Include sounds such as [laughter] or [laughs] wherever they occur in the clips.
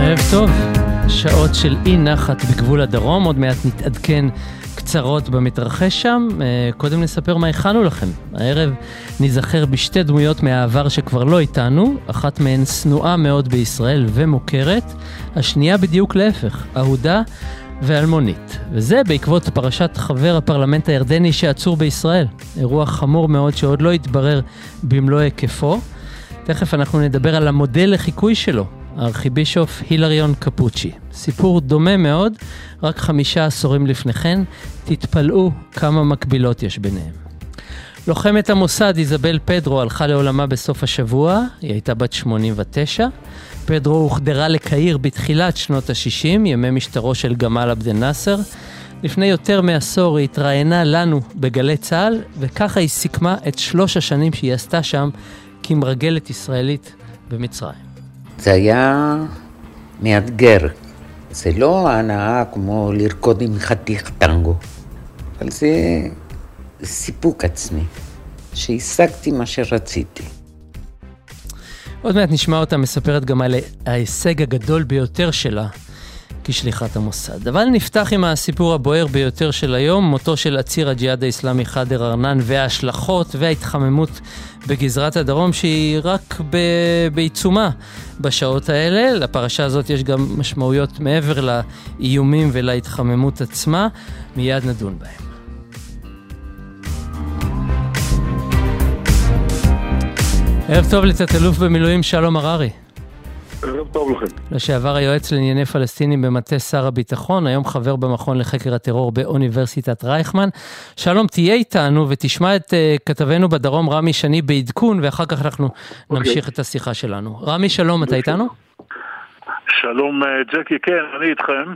ערב טוב, שעות של אי נחת בגבול הדרום, עוד מעט נתעדכן קצרות במתרחש שם. אה, קודם נספר מה הכנו לכם. הערב ניזכר בשתי דמויות מהעבר שכבר לא איתנו, אחת מהן שנואה מאוד בישראל ומוכרת, השנייה בדיוק להפך, אהודה ואלמונית. וזה בעקבות פרשת חבר הפרלמנט הירדני שעצור בישראל. אירוע חמור מאוד שעוד לא התברר במלוא היקפו. תכף אנחנו נדבר על המודל לחיקוי שלו, הארכיבישוף הילריון קפוצ'י. סיפור דומה מאוד, רק חמישה עשורים לפני כן, תתפלאו כמה מקבילות יש ביניהם. לוחמת המוסד איזבל פדרו הלכה לעולמה בסוף השבוע, היא הייתה בת 89. פדרו הוחדרה לקהיר בתחילת שנות ה-60, ימי משטרו של גמל עבד אל-נאסר. לפני יותר מעשור היא התראיינה לנו בגלי צה"ל, וככה היא סיכמה את שלוש השנים שהיא עשתה שם כמרגלת ישראלית במצרים. זה היה מאתגר. זה לא הנאה כמו לרקוד עם חתיך טנגו, אבל זה סיפוק עצמי, שהשגתי מה שרציתי. עוד מעט נשמע אותה מספרת גם על ההישג הגדול ביותר שלה כשליחת המוסד. אבל נפתח עם הסיפור הבוער ביותר של היום, מותו של עציר הג'יהאד האיסלאמי חאדר ארנן וההשלכות וההתחממות בגזרת הדרום שהיא רק ב- בעיצומה בשעות האלה. לפרשה הזאת יש גם משמעויות מעבר לאיומים ולהתחממות עצמה, מיד נדון בהם. ערב טוב לתת-אלוף במילואים שלום הררי. ערב טוב לכם. לשעבר היועץ לענייני פלסטינים במטה שר הביטחון, היום חבר במכון לחקר הטרור באוניברסיטת רייכמן. שלום, תהיה איתנו ותשמע את uh, כתבנו בדרום רמי שני בעדכון, ואחר כך אנחנו okay. אוקיי. נמשיך את השיחה שלנו. רמי, שלום, אתה איתנו? שלום, אה, ג'קי, כן, אני איתכם.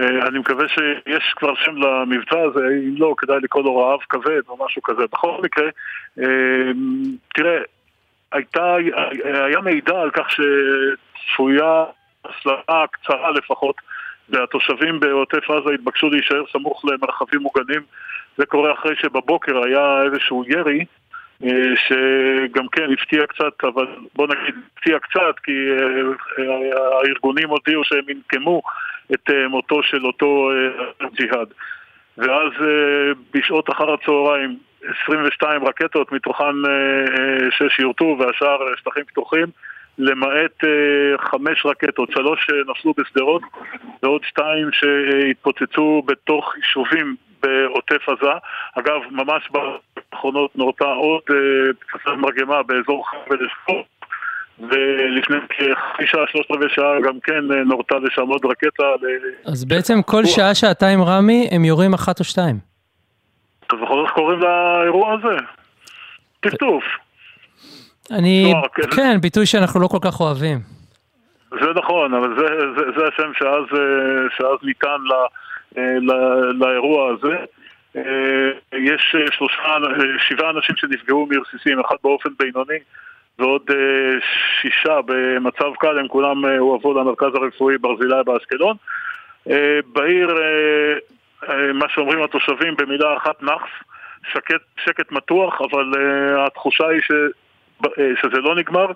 אה, אני מקווה שיש כבר שם למבצע הזה, אם לא, כדאי לקרוא לו רעב כבד או משהו כזה. בכל מקרה, תראה, הייתה, היה מידע על כך שצפויה הסלמה קצרה לפחות והתושבים בעוטף עזה התבקשו להישאר סמוך למרחבים מוגנים זה קורה אחרי שבבוקר היה איזשהו ירי אה, שגם כן הפתיע קצת, אבל בוא נגיד הפתיע קצת כי אה, הארגונים הודיעו שהם ינקמו את אה, מותו של אותו ג'יהאד. ואז בשעות אחר הצהריים 22 רקטות, מתוכן 6 אה, אה, יורטו והשאר שטחים פתוחים, למעט אה, חמש רקטות, שלוש נפלו בשדרות ועוד שתיים שהתפוצצו בתוך יישובים בעוטף עזה. אגב, ממש באחרונות נורתה עוד פצצת מרגמה באזור חבל אשפור ולפני כחצי שעה, שלושת רבעי שעה, גם כן נורתה לשם עוד רקטה. אז בעצם כל שעה, שעתיים רמי, הם יורים אחת או שתיים. אתה זוכר איך קוראים לאירוע הזה? טפטוף. אני, לא, כן, ביטוי שאנחנו לא כל כך אוהבים. זה נכון, אבל זה, זה, זה השם שאז, שאז ניתן ל, ל, לאירוע הזה. יש שלושה, שבעה אנשים שנפגעו מרסיסים, אחד באופן בינוני ועוד שישה במצב קל, הם כולם הועברו למרכז הרפואי ברזילי באשקלון. בעיר אה, מה שאומרים התושבים במילה אחת נאחס, שקט, שקט מתוח, אבל uh, התחושה היא ש, uh, שזה לא נגמר.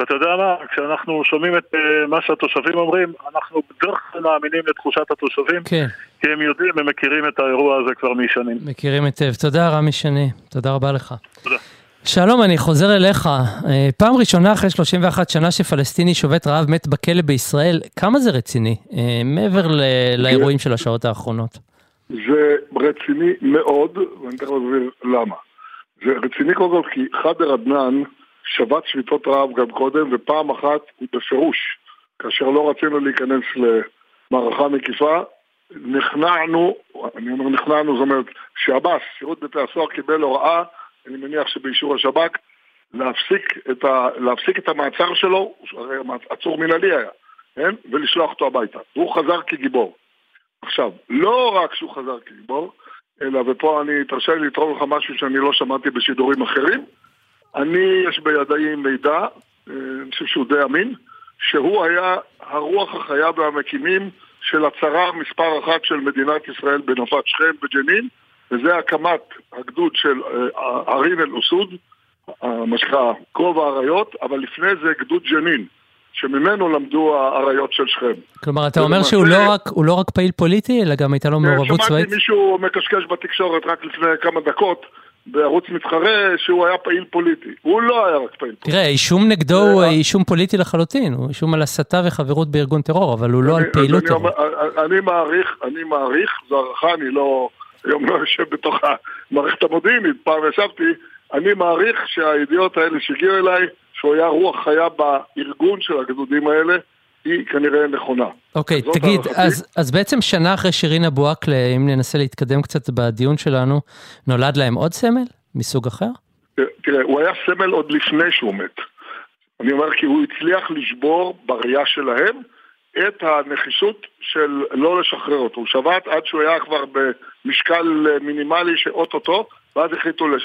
ואתה יודע מה, כשאנחנו שומעים את uh, מה שהתושבים אומרים, אנחנו בדרך כלל מאמינים לתחושת התושבים, כן. כי הם יודעים, הם מכירים את האירוע הזה כבר משנים. מכירים היטב. תודה רמי שני, תודה רבה לך. תודה. שלום, אני חוזר אליך. פעם ראשונה אחרי 31 שנה שפלסטיני שובת רעב מת בכלא בישראל, כמה זה רציני, מעבר לאירועים של השעות האחרונות? זה רציני מאוד, ואני תכף אסביר למה. זה רציני קודם כל כי חאדר עדנאן שבת שביתות רעב גם קודם, ופעם אחת הוא בפירוש, כאשר לא רצינו להיכנס למערכה מקיפה, נכנענו, אני אומר נכנענו, זאת אומרת, שב"ס, שירות בתי הסוהר קיבל הוראה, אני מניח שבאישור השב"כ, להפסיק להפסיק את המעצר שלו, הרי עצור מנהלי היה, כן? ולשלוח אותו הביתה. והוא חזר כגיבור. עכשיו, לא רק שהוא חזר כגיבור, אלא, ופה אני, תרשה לי לתרום לך משהו שאני לא שמעתי בשידורים אחרים, אני, יש בידי מידע, אה, אני חושב שהוא די אמין, שהוא היה הרוח החיה והמקימים של הצהרה מספר אחת של מדינת ישראל בנופת שכם בג'נין, וזה הקמת הגדוד של ערין אל-אוסוד, מה שנקרא כרוב האריות, אבל לפני זה גדוד ג'נין. שממנו למדו האריות של שכם. כלומר, אתה אומר שהוא לא רק, לא רק פעיל פוליטי, אלא גם הייתה לו מעורבות צבאית? שמעתי מישהו מקשקש בתקשורת רק לפני כמה דקות, בערוץ מתחרה, שהוא היה פעיל פוליטי. הוא לא היה רק פעיל פוליטי. תראה, אישום נגדו הוא אישום פוליטי לחלוטין, הוא אישום על הסתה וחברות בארגון טרור, אבל הוא לא על פעילות טרור. אני מעריך, אני מעריך, זו הערכה, אני לא, היום לא יושב בתוך המערכת המודיעינית, פעם ישבתי, אני מעריך שהידיעות האלה שהגיעו אליי, שהוא היה רוח חיה בארגון של הגדודים האלה, היא כנראה נכונה. אוקיי, okay, תגיד, אז, אז בעצם שנה אחרי שירין אבו עקלה, אם ננסה להתקדם קצת בדיון שלנו, נולד להם עוד סמל מסוג אחר? תראה, הוא היה סמל עוד לפני שהוא מת. אני אומר כי הוא הצליח לשבור בראייה שלהם את הנחישות של לא לשחרר אותו. הוא שבת עד שהוא היה כבר במשקל מינימלי שאו-טו-טו, ואז החליטו אה, אה,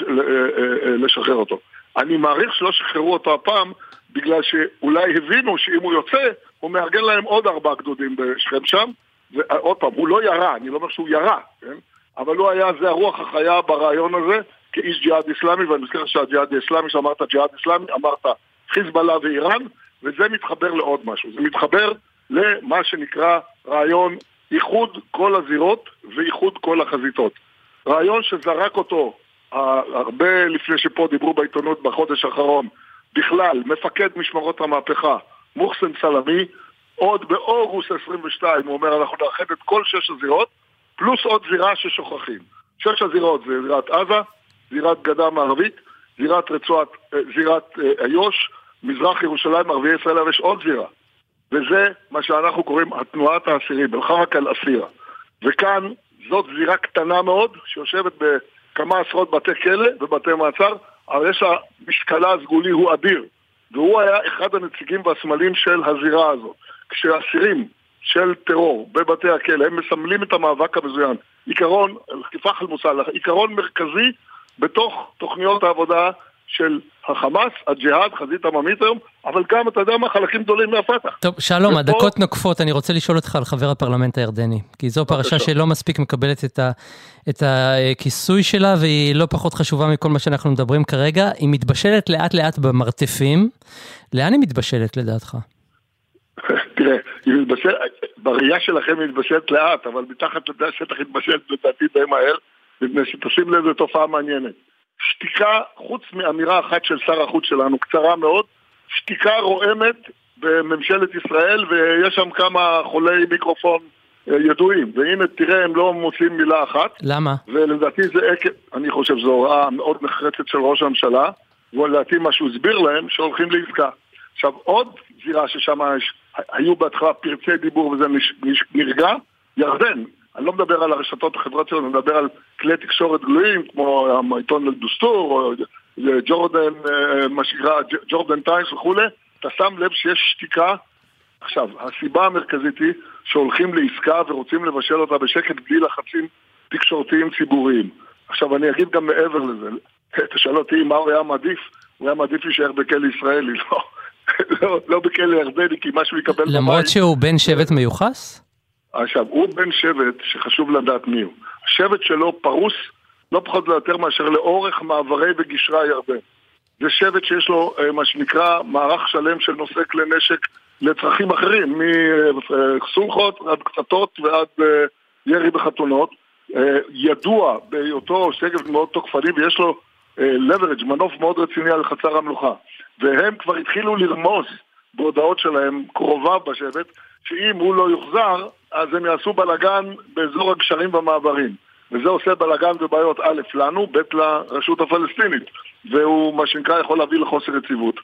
אה, לשחרר אותו. אני מעריך שלא שחררו אותו הפעם בגלל שאולי הבינו שאם הוא יוצא, הוא מארגן להם עוד ארבעה גדודים בשכם שם. ועוד פעם, הוא לא ירה, אני לא אומר שהוא ירה, כן? אבל הוא היה, זה הרוח החיה ברעיון הזה, כאיש ג'יהאד איסלאמי, ואני מזכיר שהג'יהאד האיסלאמי, שאמרת ג'יהאד איסלאמי, אמרת חיזבאללה ואיראן, וזה מתחבר לעוד משהו. זה מתחבר למה שנקרא רעיון איחוד כל הזירות ואיחוד כל החזיתות. רעיון שזרק אותו הרבה לפני שפה דיברו בעיתונות בחודש האחרון, בכלל, מפקד משמרות המהפכה, מוחסן סלמי, עוד באוגוסט 22 הוא אומר אנחנו נאחד את כל שש הזירות, פלוס עוד זירה ששוכחים. שש הזירות זה זירת עזה, זירת גדה מערבית, זירת רצועת, אה, זירת אה, איו"ש, מזרח ירושלים, ערביי ישראל, אבל יש עוד זירה. וזה מה שאנחנו קוראים התנועת האסירים, אל-חרק אל-אסירה. וכאן זאת זירה קטנה מאוד, שיושבת בכמה עשרות בתי כלא ובתי מעצר, אבל יש המשקלה הסגולי הוא אדיר. והוא היה אחד הנציגים והסמלים של הזירה הזאת. כשאסירים של טרור בבתי הכלא, הם מסמלים את המאבק המזוין. עיקרון, כפח אל-מוסלח, עיקרון מרכזי בתוך תוכניות העבודה של החמאס, הג'יהאד, חזית עממית היום, אבל גם, אתה יודע מה, חלקים גדולים מהפתח. טוב, שלום, ופה... הדקות נוקפות, אני רוצה לשאול אותך על חבר הפרלמנט הירדני, כי זו פרשה שלא מספיק מקבלת את, ה, את הכיסוי שלה, והיא לא פחות חשובה מכל מה שאנחנו מדברים כרגע. היא מתבשלת לאט לאט במרתפים. לאן היא מתבשלת לדעתך? [laughs] תראה, היא מתבשלת, בראייה שלכם היא מתבשלת לאט, אבל מתחת לשטח היא מתבשלת לדעתי די מהר, מפני שתשים לזה תופעה מעניינת. שתיקה, חוץ מאמירה אחת של שר החוץ שלנו, קצרה מאוד, שתיקה רועמת בממשלת ישראל, ויש שם כמה חולי מיקרופון אה, ידועים, והנה תראה הם לא מוצאים מילה אחת. למה? ולדעתי זה עקב, אני חושב שזו הוראה מאוד נחרצת של ראש הממשלה, ולדעתי מה שהוא הסביר להם, שהולכים לעסקה. עכשיו עוד זירה ששם היו בהתחלה פרצי דיבור וזה נרגע, ירדן, אני לא מדבר על הרשתות החברתיות, אני מדבר על כלי תקשורת גלויים, כמו העיתון אל-דוסטור, או ג'ורדן, אה, מה שנקרא ג'ורדן טיימס וכולי, אתה שם לב שיש שתיקה. עכשיו, הסיבה המרכזית היא שהולכים לעסקה ורוצים לבשל אותה בשקט בלי לחצים תקשורתיים ציבוריים. עכשיו, אני אגיד גם מעבר לזה, [laughs] תשאל אותי מה הוא היה מעדיף, הוא היה מעדיף להישאר בכלא ישראלי, [laughs] לא, לא, לא בכלא ירדני, כי מה שהוא יקבל בבית... למרות שהוא בן שבט מיוחס? עכשיו, הוא בן שבט שחשוב לדעת מי הוא. השבט שלו פרוס לא פחות או יותר מאשר לאורך מעברי וגשרי הירדן. זה שבט שיש לו אה, מה שנקרא מערך שלם של נושאי כלי נשק לצרכים אחרים, מסולחות עד קטטות ועד אה, ירי בחתונות. אה, ידוע בהיותו שגב מאוד תוקפני ויש לו leverage, מנוף מאוד רציני על חצר המלוכה. והם כבר התחילו לרמוז בהודעות שלהם, קרוביו בשבט, שאם הוא לא יוחזר, אז הם יעשו בלאגן באזור הגשרים והמעברים. וזה עושה בלאגן ובעיות א' לנו, ב' לרשות הפלסטינית. והוא, מה שנקרא, יכול להביא לחוסר יציבות.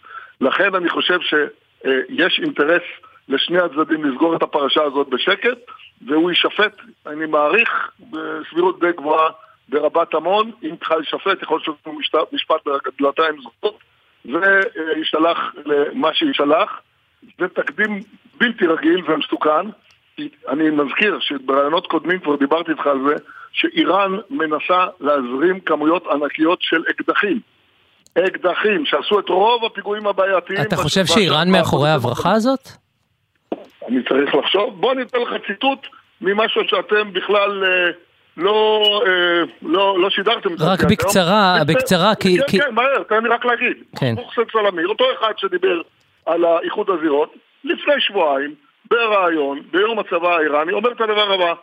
לכן אני חושב שיש אינטרס לשני הצדדים לסגור את הפרשה הזאת בשקט, והוא יישפט, אני מעריך, בסבירות די גבוהה ברבת עמון. אם צריכה להישפט, יכול להיות שהוא משפט בדלתיים זוכות, ויישלח למה שיישלח. זה תקדים בלתי רגיל ומסוכן. אני מזכיר שברעיונות קודמים כבר דיברתי איתך על זה, שאיראן מנסה להזרים כמויות ענקיות של אקדחים. אקדחים שעשו את רוב הפיגועים הבעייתיים. אתה חושב שאיראן מאחורי ההברחה הזאת? אני צריך לחשוב. בוא אני אתן לך ציטוט ממשהו שאתם בכלל אה, לא, אה, לא, לא שידרתם את זה. רק בקצרה, בקצרה, כי... כן, כן, מהר, תן לי רק להגיד. כן. מוחסן סלמיר, אותו אחד שדיבר על איחוד הזירות, לפני שבועיים, בריאיון, ביום הצבא האיראני, אומר את הדבר הבא: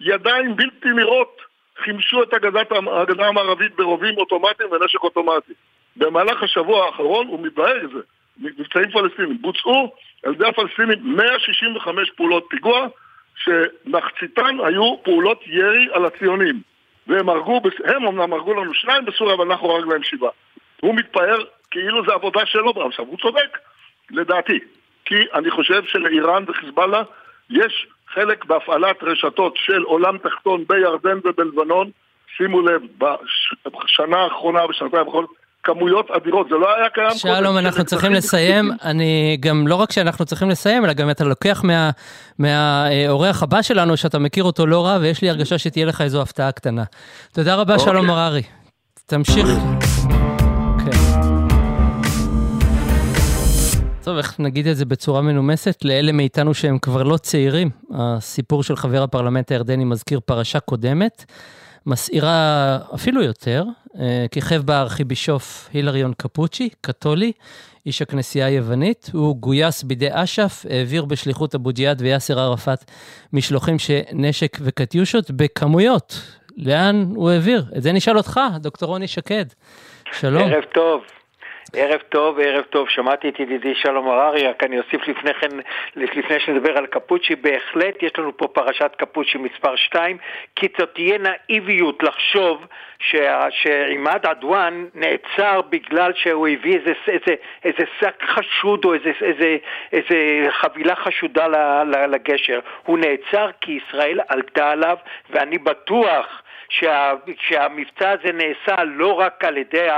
ידיים בלתי נראות חימשו את הגדה המערבית ברובים אוטומטיים ונשק אוטומטי. במהלך השבוע האחרון, הוא מתבהר את זה, מבצעים פלסטינים, בוצעו על ידי הפלסטינים 165 פעולות פיגוע, שמחציתן היו פעולות ירי על הציונים. והם הרגו, הם אמנם הרגו לנו שניים בסוריה, אבל אנחנו הרגנו להם שבעה. הוא מתפאר כאילו זה עבודה שלו, עכשיו הוא צודק, לדעתי. כי אני חושב שלאיראן וחיזבאללה יש חלק בהפעלת רשתות של עולם תחתון בירדן ובלבנון, שימו לב, בשנה האחרונה, בשנתיים האחרונות, כמויות אדירות, זה לא היה קיים שלום, קודם. שלום, אנחנו צריכים לסיים, אני גם, לא רק שאנחנו צריכים לסיים, אלא גם אתה לוקח מהאורח הבא שלנו, שאתה מכיר אותו לא רע, ויש לי הרגשה שתהיה לך איזו הפתעה קטנה. תודה רבה, אוקיי. שלום הררי. תמשיך. טוב, איך נגיד את זה בצורה מנומסת? לאלה מאיתנו שהם כבר לא צעירים, הסיפור של חבר הפרלמנט הירדני מזכיר פרשה קודמת, מסעירה אפילו יותר, אה, כיכב בה הארכיבישוף הילריון קפוצ'י, קתולי, איש הכנסייה היוונית. הוא גויס בידי אש"ף, העביר בשליחות אבו ג'יהאד ויאסר ערפאת משלוחים של נשק וקטיושות בכמויות. לאן הוא העביר? את זה נשאל אותך, דוקטור רוני שקד. שלום. ערב טוב. ערב טוב, ערב טוב. שמעתי את ידידי שלום הררי, רק אני אוסיף לפני כן, לפני שנדבר על קפוצ'י, בהחלט יש לנו פה פרשת קפוצ'י מספר 2, כי זאת תהיה נאיביות לחשוב שעימאד עדואן נעצר בגלל שהוא הביא איזה, איזה, איזה שק חשוד או איזה, איזה, איזה חבילה חשודה לגשר. הוא נעצר כי ישראל עלתה עליו, ואני בטוח שה, שהמבצע הזה נעשה לא רק על ידי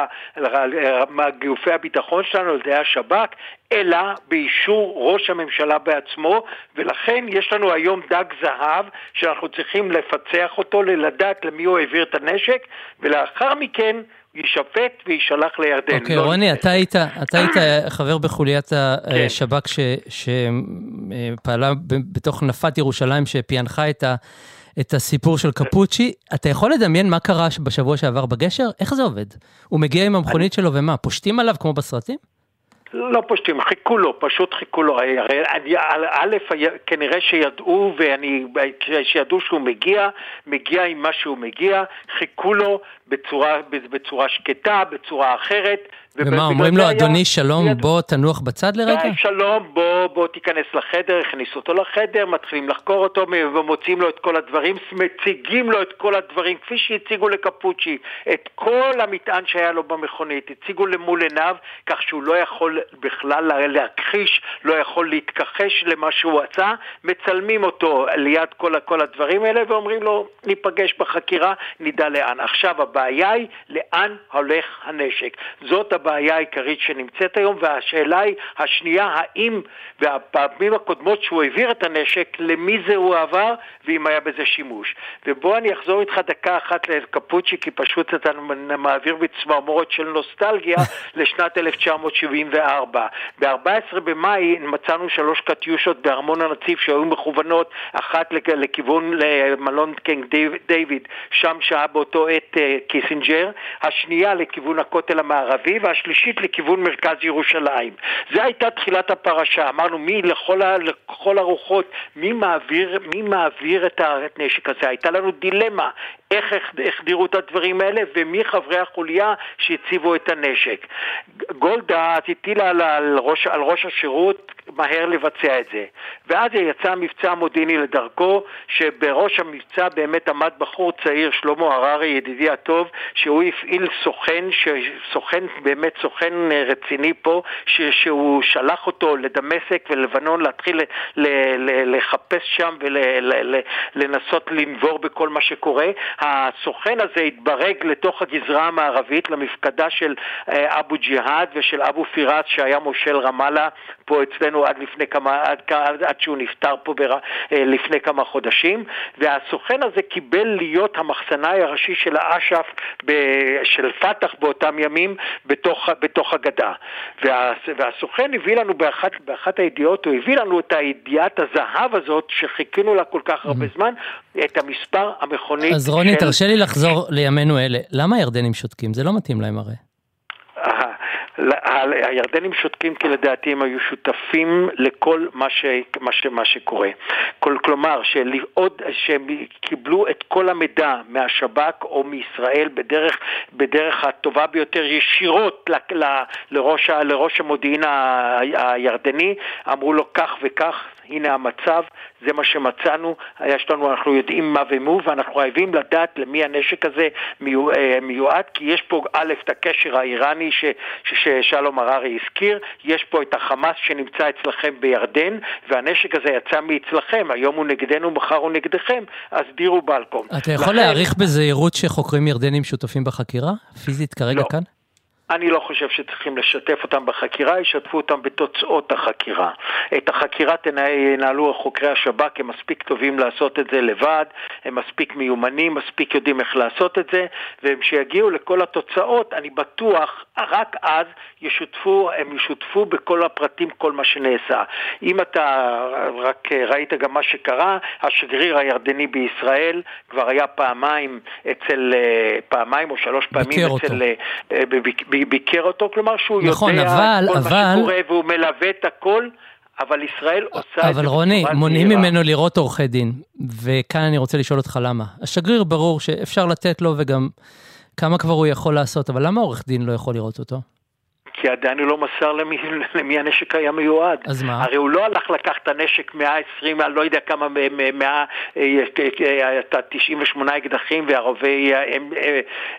גופי הביטחון שלנו, על ידי השב"כ, אלא באישור ראש הממשלה בעצמו, ולכן יש לנו היום דג זהב שאנחנו צריכים לפצח אותו, לדעת למי הוא העביר את הנשק, ולאחר מכן יישפט ויישלח לירדן. אוקיי, okay, לא רוני, אתה היית, אתה היית חבר בחוליית השב"כ כן. שפעלה בתוך נפת ירושלים, שפענחה את ה... את הסיפור של קפוצ'י. אתה יכול לדמיין מה קרה בשבוע שעבר בגשר? איך זה עובד? הוא מגיע עם המכונית שלו ומה, פושטים עליו כמו בסרטים? לא פושטים, חיכו לו, פשוט חיכו לו. א', כנראה שידעו, ואני, שידעו שהוא מגיע, מגיע עם מה שהוא מגיע, חיכו לו בצורה, בצורה שקטה, בצורה אחרת. ומה, אומרים לו, אדוני שלום, בוא תנוח בצד לרגע? שלום, בוא, בוא תיכנס לחדר, הכניסו אותו לחדר, מתחילים לחקור אותו ומוציאים לו את כל הדברים, מציגים לו את כל הדברים, כפי שהציגו לקפוצ'י, את כל המטען שהיה לו במכונית, הציגו למול עיניו, כך שהוא לא יכול בכלל להכחיש, לא יכול להתכחש למה שהוא עשה, מצלמים אותו ליד כל, כל הדברים האלה ואומרים לו, ניפגש בחקירה, נדע לאן. עכשיו הבעיה היא, לאן הולך הנשק? זאת הבעיה. העיקרית שנמצאת היום, והשאלה היא השנייה, האם, והפעמים הקודמות שהוא העביר את הנשק, למי זה הוא עבר, ואם היה בזה שימוש. ובוא אני אחזור איתך דקה אחת לקפוצ'י, כי פשוט אתה מעביר בצמרמורת של נוסטלגיה [laughs] לשנת 1974. ב-14 במאי מצאנו שלוש קטיושות בארמון הנציב שהיו מכוונות, אחת לכיוון למלון קינג דיוויד, שם שהיה באותו עת אה, קיסינג'ר, השנייה לכיוון הכותל המערבי, והשלישית לכיוון מרכז ירושלים. זו הייתה תחילת הפרשה, אמרנו מי לכל, ה, לכל הרוחות, מי מעביר, מי מעביר את הנשק הזה? הייתה לנו דילמה, איך החדירו את הדברים האלה ומי חברי החוליה שהציבו את הנשק. גולדה הטילה על, על, על ראש השירות מהר לבצע את זה. ואז יצא המבצע המודיעיני לדרכו, שבראש המבצע באמת עמד בחור צעיר, שלמה הררי, ידידי הטוב, שהוא הפעיל סוכן, סוכן, באמת סוכן רציני פה, ש, שהוא שלח אותו לדמשק ולבנון להתחיל ל, ל, לחפש שם ולנסות לנבור בכל מה שקורה. הסוכן הזה התברג לתוך הגזרה המערבית, למפקדה של אה, אבו ג'יהאד ושל אבו פיראס שהיה מושל רמאללה פה אצלנו עד לפני כמה, עד, עד, עד שהוא נפטר פה בר, אה, לפני כמה חודשים, והסוכן הזה קיבל להיות המחסנאי הראשי של האש"ף, של פת"ח באותם ימים, בתוך, בתוך הגדה. וה, והסוכן הביא לנו באחת, באחת הידיעות, הוא הביא לנו את הידיעת הזהב הזאת, שחיכינו לה כל כך הרבה זמן, את המספר המכונית אז רוני, של... תרשה לי לחזור לימינו אלה. למה הירדנים שותקים? זה לא מתאים להם הרי. הירדנים שותקים כי לדעתי הם היו שותפים לכל מה, ש, מה, ש, מה שקורה. כל, כלומר, שעוד, שהם קיבלו את כל המידע מהשב"כ או מישראל בדרך, בדרך הטובה ביותר ישירות ל, ל, לראש, לראש המודיעין הירדני, אמרו לו כך וכך, הנה המצב, זה מה שמצאנו, יש לנו, אנחנו יודעים מה ומו, ואנחנו חייבים לדעת למי הנשק הזה אה, מיועד, כי יש פה א', את הקשר האיראני ש, ש, ששלום הררי הזכיר, יש פה את החמאס שנמצא אצלכם בירדן, והנשק הזה יצא מאצלכם, היום הוא נגדנו, מחר הוא נגדכם, אז דירו בלקום. אתה יכול לכן... להעריך בזהירות שחוקרים ירדנים שותפים בחקירה? פיזית כרגע לא. כאן? אני לא חושב שצריכים לשתף אותם בחקירה, ישתפו אותם בתוצאות החקירה. את החקירה ינהלו חוקרי השב"כ, הם מספיק טובים לעשות את זה לבד, הם מספיק מיומנים, מספיק יודעים איך לעשות את זה, והם שיגיעו לכל התוצאות, אני בטוח, רק אז ישותפו, הם ישותפו בכל הפרטים, כל מה שנעשה. אם אתה רק ראית גם מה שקרה, השגריר הירדני בישראל כבר היה פעמיים אצל, אה, פעמיים או שלוש פעמים אצל... אותו. ביקר אותו, כלומר שהוא נכון, יודע אבל, כל אבל... מה שקורה והוא מלווה את הכל. אבל ישראל עושה את זה אבל רוני, מונעים ממנו לראות עורכי דין, וכאן אני רוצה לשאול אותך למה. השגריר ברור שאפשר לתת לו וגם כמה כבר הוא יכול לעשות, אבל למה עורך דין לא יכול לראות אותו? כי עדיין הוא לא מסר למי, למי הנשק היה מיועד. אז מה? הרי הוא לא הלך לקח את הנשק 120, אני לא יודע כמה, 100, 98 אקדחים והרובי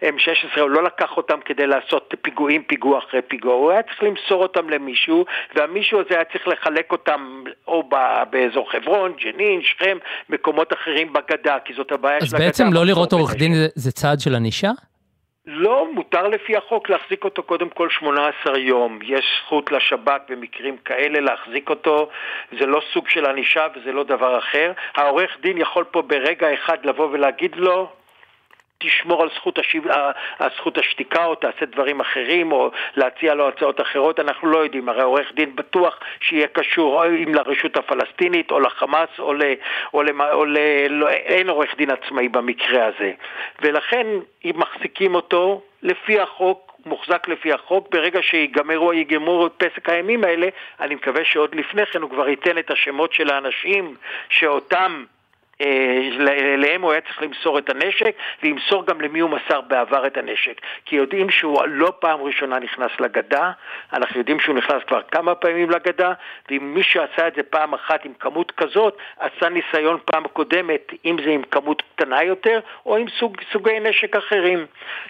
M16, הוא לא לקח אותם כדי לעשות פיגועים, פיגוע אחרי פיגוע, הוא היה צריך למסור אותם למישהו, והמישהו הזה היה צריך לחלק אותם או באזור חברון, ג'נין, שכם, מקומות אחרים בגדה, כי זאת הבעיה של הגדה. אז בעצם לא לראות עורך דין זה צעד של ענישה? לא, מותר לפי החוק להחזיק אותו קודם כל 18 יום. יש זכות לשב"כ במקרים כאלה להחזיק אותו, זה לא סוג של ענישה וזה לא דבר אחר. העורך דין יכול פה ברגע אחד לבוא ולהגיד לו, תשמור על זכות, השיב... על זכות השתיקה או תעשה דברים אחרים או להציע לו הצעות אחרות, אנחנו לא יודעים, הרי עורך דין בטוח שיהיה קשור או אם לרשות הפלסטינית או לחמאס או ל... או ל... או ל... לא... אין עורך דין עצמאי במקרה הזה. ולכן אם מחזיקים אותו לפי החוק מוחזק לפי החוק, ברגע שיגמרו, יגמרו את פסק הימים האלה, אני מקווה שעוד לפני כן הוא כבר ייתן את השמות של האנשים שאותם אה, להם הוא היה צריך למסור את הנשק, וימסור גם למי הוא מסר בעבר את הנשק. כי יודעים שהוא לא פעם ראשונה נכנס לגדה, אנחנו יודעים שהוא נכנס כבר כמה פעמים לגדה, ואם מי שעשה את זה פעם אחת עם כמות כזאת, עשה ניסיון פעם קודמת, אם זה עם כמות קטנה יותר, או עם סוג, סוגי נשק אחרים.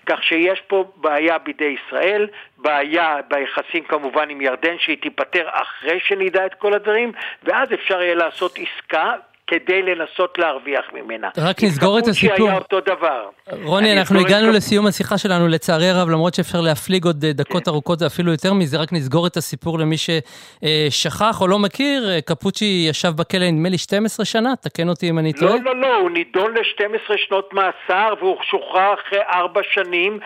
כך שיש פה בעיה בידי ישראל, בעיה ביחסים כמובן עם ירדן, שהיא תיפתר אחרי שנדע את כל הדברים, ואז אפשר יהיה לעשות עסקה כדי לנסות להרוויח ממנה. רק נסגור את הסיפור. שהיה אותו דבר. רוני, אנחנו הגענו לסיום השיחה שלנו, לצערי הרב, למרות שאפשר להפליג עוד אה, דקות כן. ארוכות ואפילו יותר מזה, רק נסגור את הסיפור למי ששכח או לא מכיר. אה, קפוצ'י ישב בכלא נדמה לי 12 שנה, תקן אותי אם אני טועה. לא, לא, לא, הוא נידון ל-12 שנות מאסר והוא שוחרר אחרי 4 שנים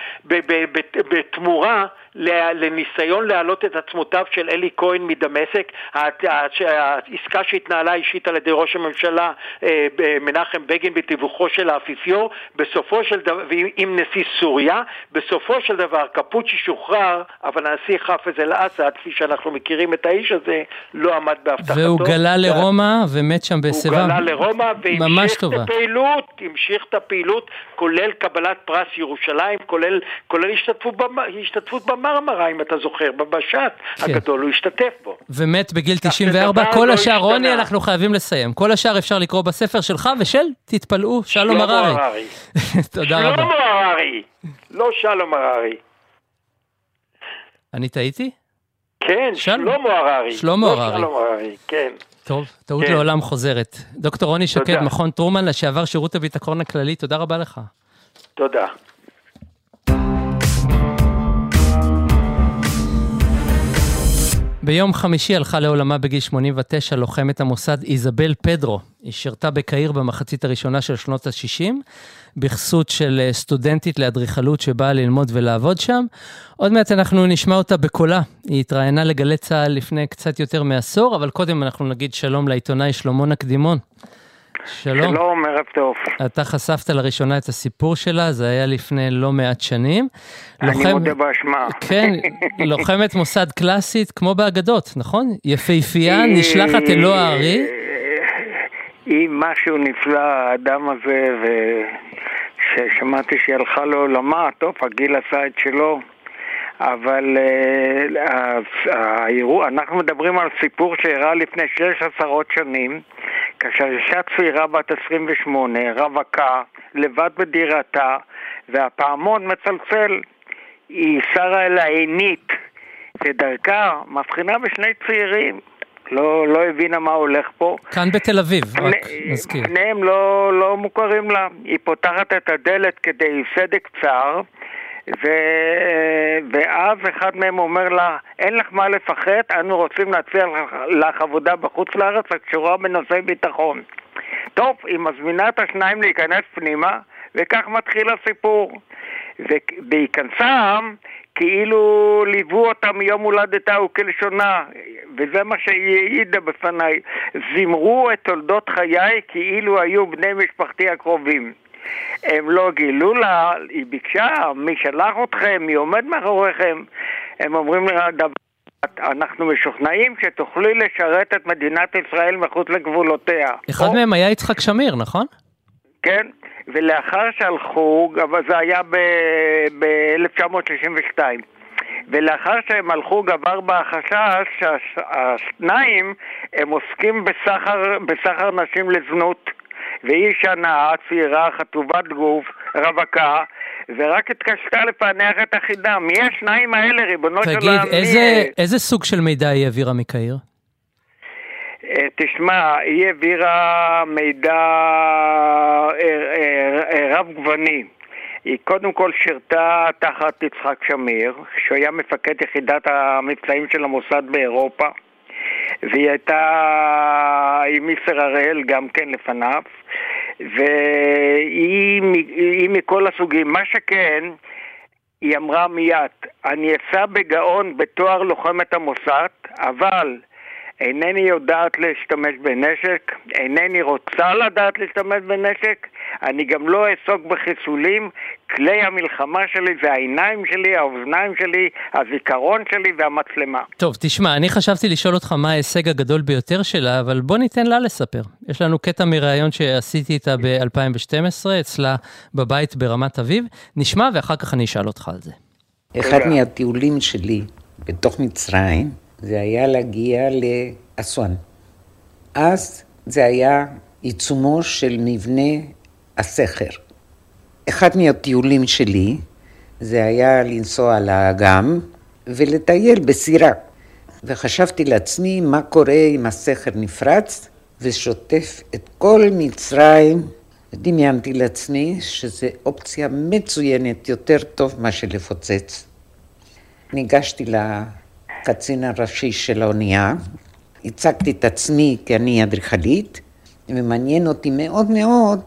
בתמורה. לניסיון להעלות את עצמותיו של אלי כהן מדמשק, העסקה שהתנהלה אישית על ידי ראש הממשלה אה, מנחם בגין בתיווכו של האפיפיור, בסופו של דבר, עם נשיא סוריה, בסופו של דבר קפוצ'י שוחרר, אבל הנשיא חאפז אל-אסד, כפי שאנחנו מכירים את האיש הזה, לא עמד בהבטחתו. והוא גלה לרומא ומת שם בשיבה. הוא גלה לרומא והמשיך את הפעילות, המשיך את הפעילות, כולל קבלת פרס ירושלים, כולל, כולל השתתפות, השתתפות במרמרה, אם אתה זוכר, במשט כן. הגדול, הוא השתתף בו. ומת בגיל 94, כל לא השאר, רוני, אנחנו חייבים לסיים. כל השאר אפשר לקרוא בספר שלך ושל, תתפלאו, שלום הררי. [laughs] תודה רבה. שלום הררי, לא שלום הררי. אני טעיתי? כן, שלמה הררי. שלמה לא הררי. שלמה הררי, כן. טוב, טעות כן. לעולם חוזרת. דוקטור רוני שקד, מכון טרומן, לשעבר שירות הביטחון הכללי, תודה רבה לך. תודה. ביום חמישי הלכה לעולמה בגיל 89 לוחמת המוסד איזבל פדרו. היא שירתה בקהיר במחצית הראשונה של שנות ה-60, בכסות של אה, סטודנטית לאדריכלות שבאה ללמוד ולעבוד שם. עוד מעט אנחנו נשמע אותה בקולה. היא התראיינה לגלי צה"ל לפני קצת יותר מעשור, אבל קודם אנחנו נגיד שלום לעיתונאי שלמה נקדימון. שלום. שלום, ערב טוב. אתה חשפת לראשונה את הסיפור שלה, זה היה לפני לא מעט שנים. אני לוחם... מודה באשמה. כן, לוחמת מוסד קלאסית כמו באגדות, נכון? יפהפייה, נשלחת אלוה הארי. היא משהו נפלא, האדם הזה, וששמעתי שהיא הלכה לעולמה, טוב, הגיל עשה את שלו. אבל uh, האירוע, אנחנו מדברים על סיפור שאירע לפני שש עשרות שנים, כאשר אישה צעירה בת 28, רווקה, לבד בדירתה, והפעמון מצלצל. היא שרה אל העינית, ודרכה מבחינה בשני צעירים. לא, לא הבינה מה הולך פה. כאן בתל אביב, רק נזכיר. פניהם לא, לא מוכרים לה. היא פותחת את הדלת כדי סדק צר, ו... ואז אחד מהם אומר לה, אין לך מה לפחד, אנו רוצים להציע לך עבודה בחוץ לארץ הקשורה בנושאי ביטחון. טוב, היא מזמינה את השניים להיכנס פנימה, וכך מתחיל הסיפור. ובהיכנסם, כאילו ליוו אותה מיום הולדתה וכלשונה, וזה מה שהיא העידה בפניי. זימרו את תולדות חיי כאילו היו בני משפחתי הקרובים. הם לא גילו לה, היא ביקשה, מי שלח אתכם, מי עומד מאחוריכם? הם אומרים לה דבר... אנחנו משוכנעים שתוכלי לשרת את מדינת ישראל מחוץ לגבולותיה. אחד או... מהם היה יצחק שמיר, נכון? כן, ולאחר שהלכו, אבל זה היה ב-1962, ב- ולאחר שהם הלכו גבר בה החשש שהשניים הם עוסקים בסחר, בסחר נשים לזנות. והיא נאה, צעירה, חטובת גוף, רווקה, ורק התקשתה לפענח את החידה. מי השניים האלה, ריבונו של עולם? תגיד, איזה, איזה סוג של מידע היא העבירה מקהיר? אה, תשמע, היא העבירה מידע אה, אה, רב גווני. היא קודם כל שירתה תחת יצחק שמיר, שהוא היה מפקד יחידת המבצעים של המוסד באירופה. והיא הייתה עם מיסר הראל גם כן לפניו, והיא מכל הסוגים. מה שכן, היא אמרה מיד, אני אסע בגאון בתואר לוחמת המוסד, אבל אינני יודעת להשתמש בנשק, אינני רוצה לדעת להשתמש בנשק, אני גם לא אעסוק בחיסולים, כלי המלחמה שלי זה העיניים שלי, האוזניים שלי, הזיכרון שלי והמצלמה. טוב, תשמע, אני חשבתי לשאול אותך מה ההישג הגדול ביותר שלה, אבל בוא ניתן לה לספר. יש לנו קטע מראיון שעשיתי איתה ב-2012, אצלה בבית ברמת אביב. נשמע ואחר כך אני אשאל אותך על זה. אחד מהטיולים שלי בתוך מצרים, זה היה להגיע לאסואן. אז זה היה עיצומו של מבנה הסכר. אחד מהטיולים שלי זה היה לנסוע לאגם ולטייל בסירה. וחשבתי לעצמי מה קורה אם הסכר נפרץ ושוטף את כל מצרים. דמיינתי לעצמי שזו אופציה מצוינת, יותר טוב מאשר לפוצץ. ניגשתי לקצין הראשי של האונייה, הצגתי את עצמי כי אני אדריכלית, ומעניין אותי מאוד מאוד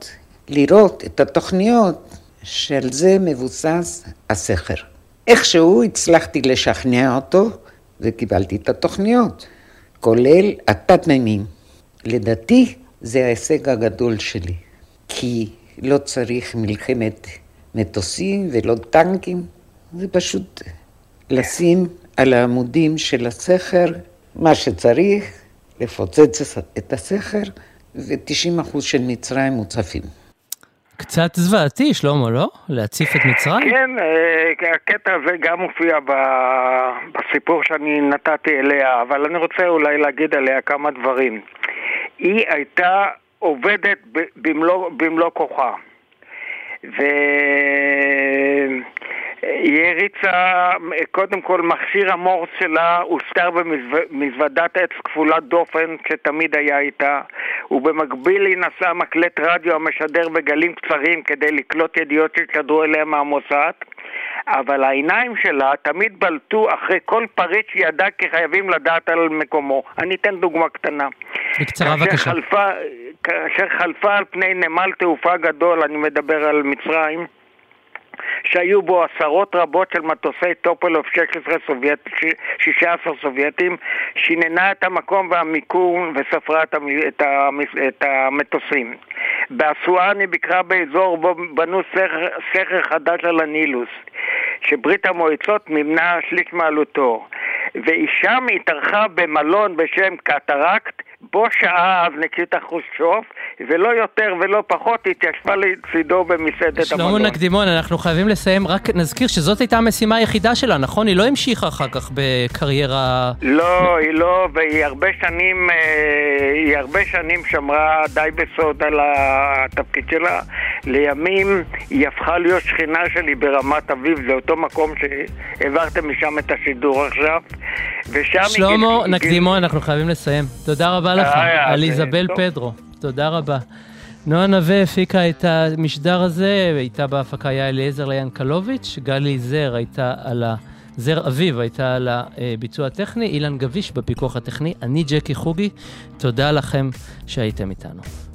לראות את התוכניות שעל זה מבוסס הסכר. איכשהו הצלחתי לשכנע אותו וקיבלתי את התוכניות, כולל התת-מימים. לדעתי זה ההישג הגדול שלי, כי לא צריך מלחמת מטוסים ולא טנקים, זה פשוט לשים על העמודים של הסכר מה שצריך, לפוצץ את הסכר, ו-90% של מצרים מוצפים. קצת זוועתי, שלמה, לא? להציף את מצרים? כן, אה, הקטע הזה גם מופיע בסיפור שאני נתתי אליה, אבל אני רוצה אולי להגיד עליה כמה דברים. היא הייתה עובדת במלוא, במלוא כוחה. ו... היא הריצה, קודם כל מכשיר המורס שלה הוסתר במזוודת עץ כפולת דופן שתמיד היה איתה ובמקביל היא נשאה מקלט רדיו המשדר בגלים קצרים כדי לקלוט ידיעות שהתשדרו אליה מהמוסד אבל העיניים שלה תמיד בלטו אחרי כל פריט שהיא ידעה כי חייבים לדעת על מקומו. אני אתן דוגמה קטנה. בקצרה בבקשה. כאשר חלפה על פני נמל תעופה גדול, אני מדבר על מצרים, שהיו בו עשרות רבות של מטוסי טופולוב 16 סובייט, 16 סובייטים, שיננה את המקום והמיקום וספרה את, את, את המטוסים. באסואן היא ביקרה באזור בו בנו סכר, סכר חדש על הנילוס, שברית המועצות מימנה שליש מעלותו. ושם התארחה במלון בשם קטרקט, בו שהה אז ניקיטה חרושצ'וב, ולא יותר ולא פחות התיישבה לצידו במסעדת המלון. שלמה נקדימון, אנחנו חייבים לסיים, רק נזכיר שזאת הייתה המשימה היחידה שלה, נכון? היא לא המשיכה אחר כך בקריירה... לא, היא לא, והיא הרבה שנים, אה, היא הרבה שנים שמרה די בסוד על התפקיד שלה. לימים היא הפכה להיות שכינה שלי ברמת אביב, זה אותו מקום שהעברתם משם את השידור עכשיו. ושם... שלמה נקדימון, אנחנו חייבים לסיים. תודה רבה לך, על איזבל פדרו. תודה רבה. נועה נווה הפיקה את המשדר הזה, הייתה בהפקה היה אליעזר ליאנקלוביץ', גלי זר הייתה על ה... זר אביב הייתה על הביצוע הטכני, אילן גביש בפיקוח הטכני, אני ג'קי חוגי, תודה לכם שהייתם איתנו.